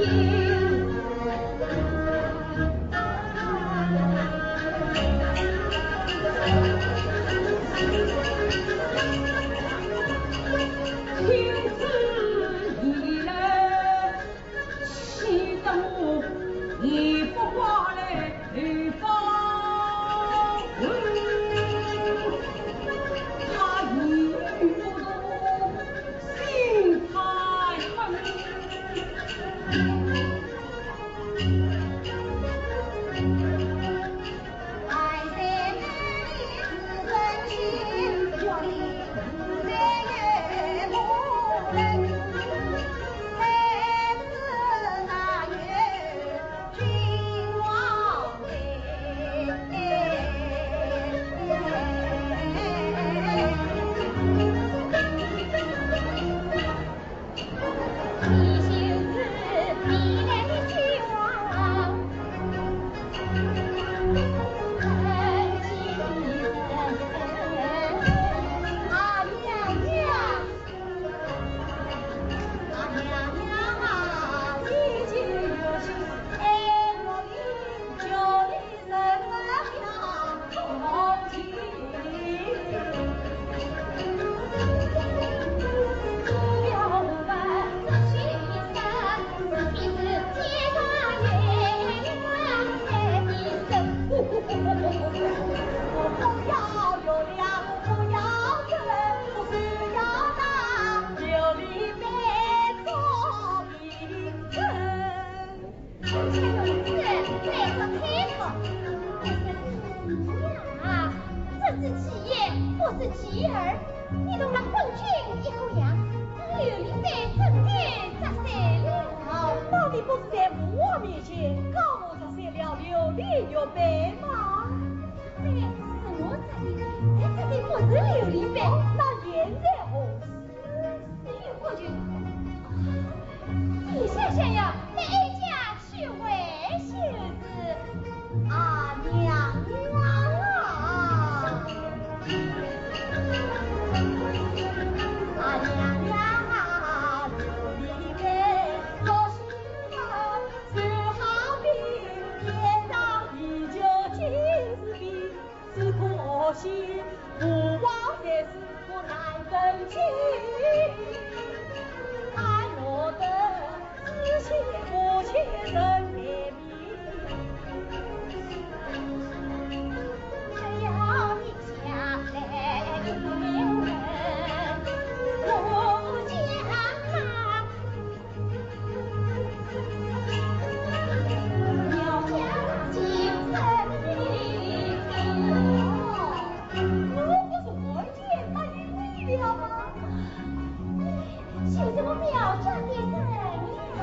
Yeah. 不是在父王面前告我这三两琉璃玉白吗这是我这的这杯不是琉璃杯惜，不枉也是苦难登基。爱我的仔心无情人。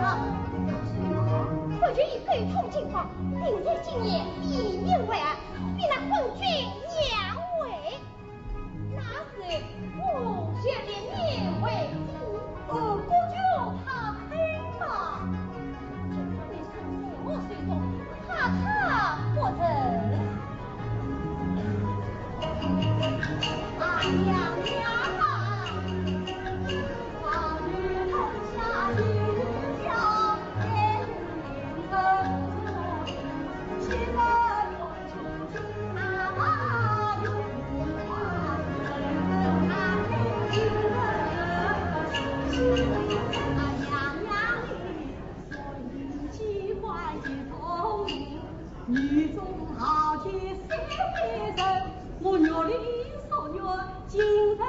啊，我愿意悲痛进化，顶天敬业，以命为安，那昏君。月里嫦娥今夜在。